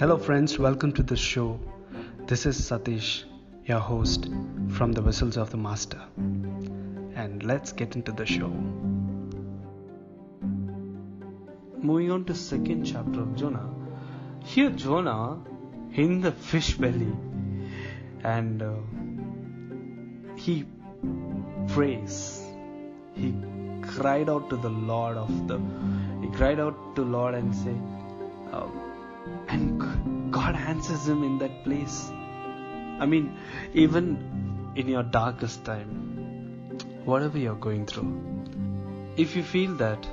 Hello, friends, welcome to the show. This is Satish, your host from the Whistles of the Master. And let's get into the show. Moving on to second chapter of Jonah. Here, Jonah in the fish belly, and uh, he prays. He cried out to the Lord of the. He cried out to Lord and say, and God answers him in that place. I mean, even in your darkest time, whatever you're going through, if you feel that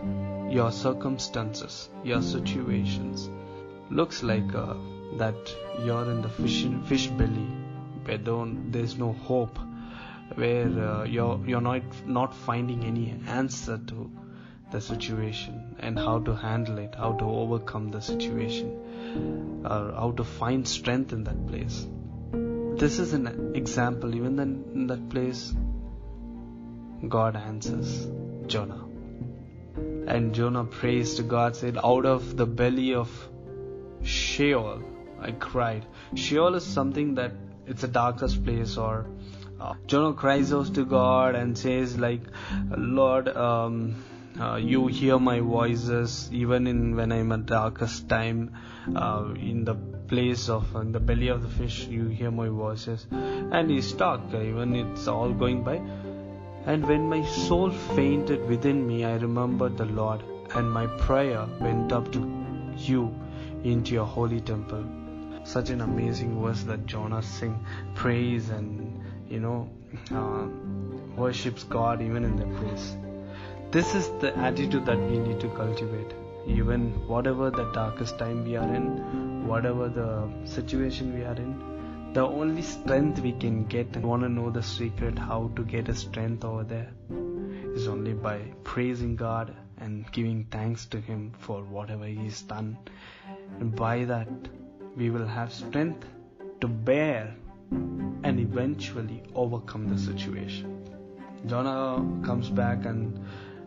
your circumstances, your situations looks like uh, that you're in the fish fish belly, where there's no hope, where uh, you're you're not not finding any answer to the situation and how to handle it, how to overcome the situation, or how to find strength in that place. This is an example. Even then, in that place, God answers Jonah. And Jonah prays to God, said, Out of the belly of Sheol, I cried. Sheol is something that it's a darkest place, or uh, Jonah cries out to God and says, like, Lord, um, uh, you hear my voices even in when I'm at darkest time uh, in the place of in the belly of the fish you hear my voices. And he's stuck even it's all going by. And when my soul fainted within me I remembered the Lord and my prayer went up to you into your holy temple. Such an amazing verse that Jonah sing praise and you know uh, worships God even in that place this is the attitude that we need to cultivate. Even whatever the darkest time we are in whatever the situation we are in the only strength we can get and want to know the secret how to get a strength over there is only by praising god and giving thanks to him for whatever he's done. And by that we will have strength to bear and eventually overcome the situation. Jonah comes back and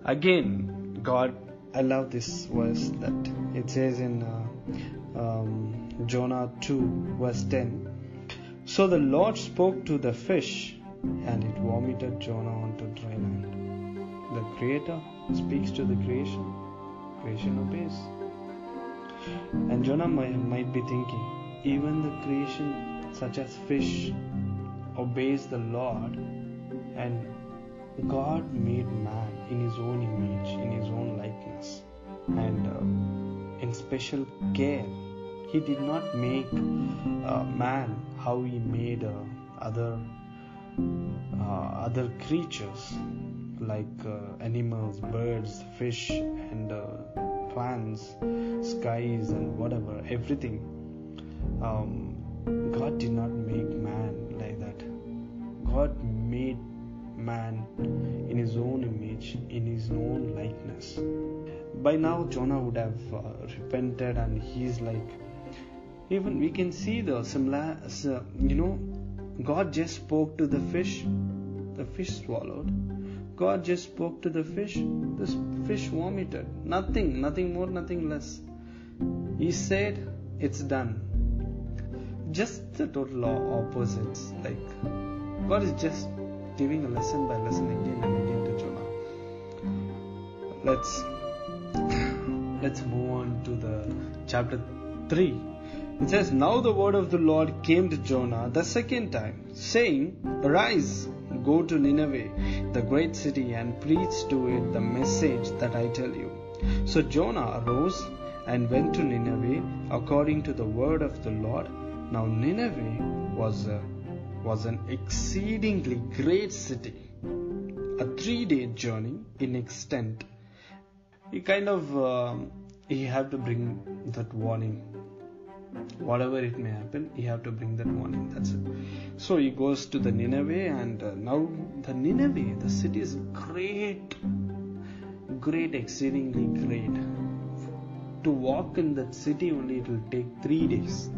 again god i love this verse that it says in uh, um, jonah 2 verse 10 so the lord spoke to the fish and it vomited jonah onto dry land. The creator speaks to the creation. Creation obeys. And jonah might, might be thinking even the creation such as fish obeys the lord and God made man in his own image, in his own likeness, and uh, in special care. He did not make uh, man how he made uh, other uh, other creatures like uh, animals, birds, fish, and uh, plants, skies, and whatever, everything. Um, God did not make man like that. God made man in his own image, in his own likeness. By now, Jonah would have uh, repented, and he's like, even we can see the similar, you know, God just spoke to the fish, the fish swallowed. God just spoke to the fish, the fish vomited. Nothing, nothing more, nothing less. He said, It's done. Just the total opposites. Like, God is just giving a lesson by lesson again and again to Jonah. Let's let's move on to the chapter 3. It says, Now the word of the Lord came to Jonah the second time, saying, Arise, go to Nineveh, the great city, and preach to it the message that I tell you. So Jonah arose and went to Nineveh according to the word of the Lord. Now Nineveh was a was an exceedingly great city, a three day journey in extent. He kind of uh, he have to bring that warning. Whatever it may happen, he have to bring that warning. That's it. So he goes to the Nineveh, and uh, now the Nineveh, the city is great, great, exceedingly great. To walk in that city only it will take three days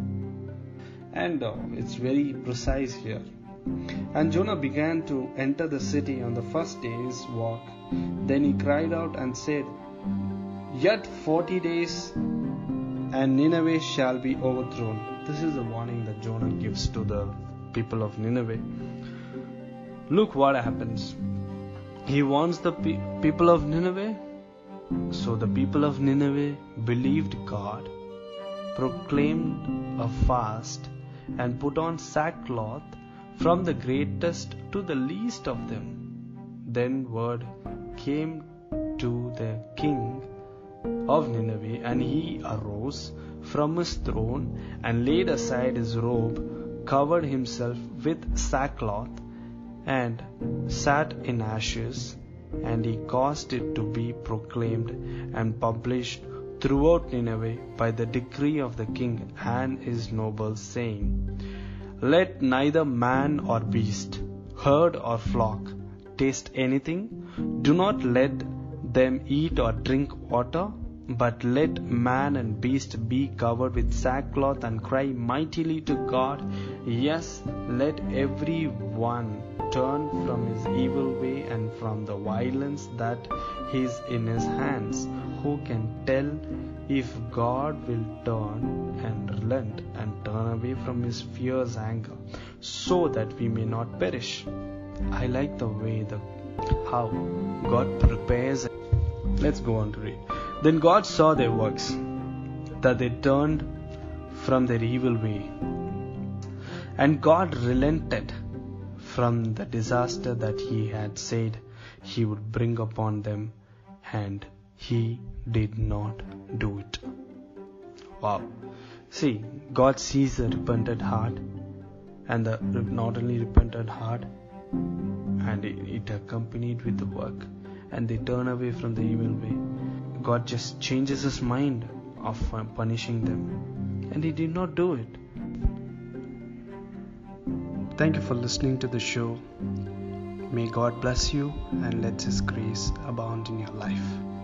and uh, it's very precise here. And Jonah began to enter the city on the first day's walk. Then he cried out and said, Yet forty days, and Nineveh shall be overthrown. This is the warning that Jonah gives to the people of Nineveh. Look what happens. He warns the pe- people of Nineveh. So the people of Nineveh believed God, proclaimed a fast, and put on sackcloth from the greatest to the least of them. Then word came to the king of Nineveh, and he arose from his throne and laid aside his robe, covered himself with sackcloth, and sat in ashes. And he caused it to be proclaimed and published throughout Nineveh by the decree of the king and his nobles, saying, Let neither man or beast, herd or flock, taste anything. Do not let them eat or drink water, but let man and beast be covered with sackcloth and cry mightily to God. Yes, let every one turn from his evil way and from the violence that is in his hands. Who can tell if God will turn and relent and turn away from his fierce anger so that we may not perish? I like the way the how God prepares. Let's go on to read. Then God saw their works, that they turned from their evil way. And God relented from the disaster that He had said He would bring upon them, and He did not do it. Wow. See, God sees the repentant heart, and the not only repentant heart, and it, it accompanied with the work, and they turn away from the evil way. God just changes his mind of uh, punishing them, and he did not do it. Thank you for listening to the show. May God bless you and let His grace abound in your life.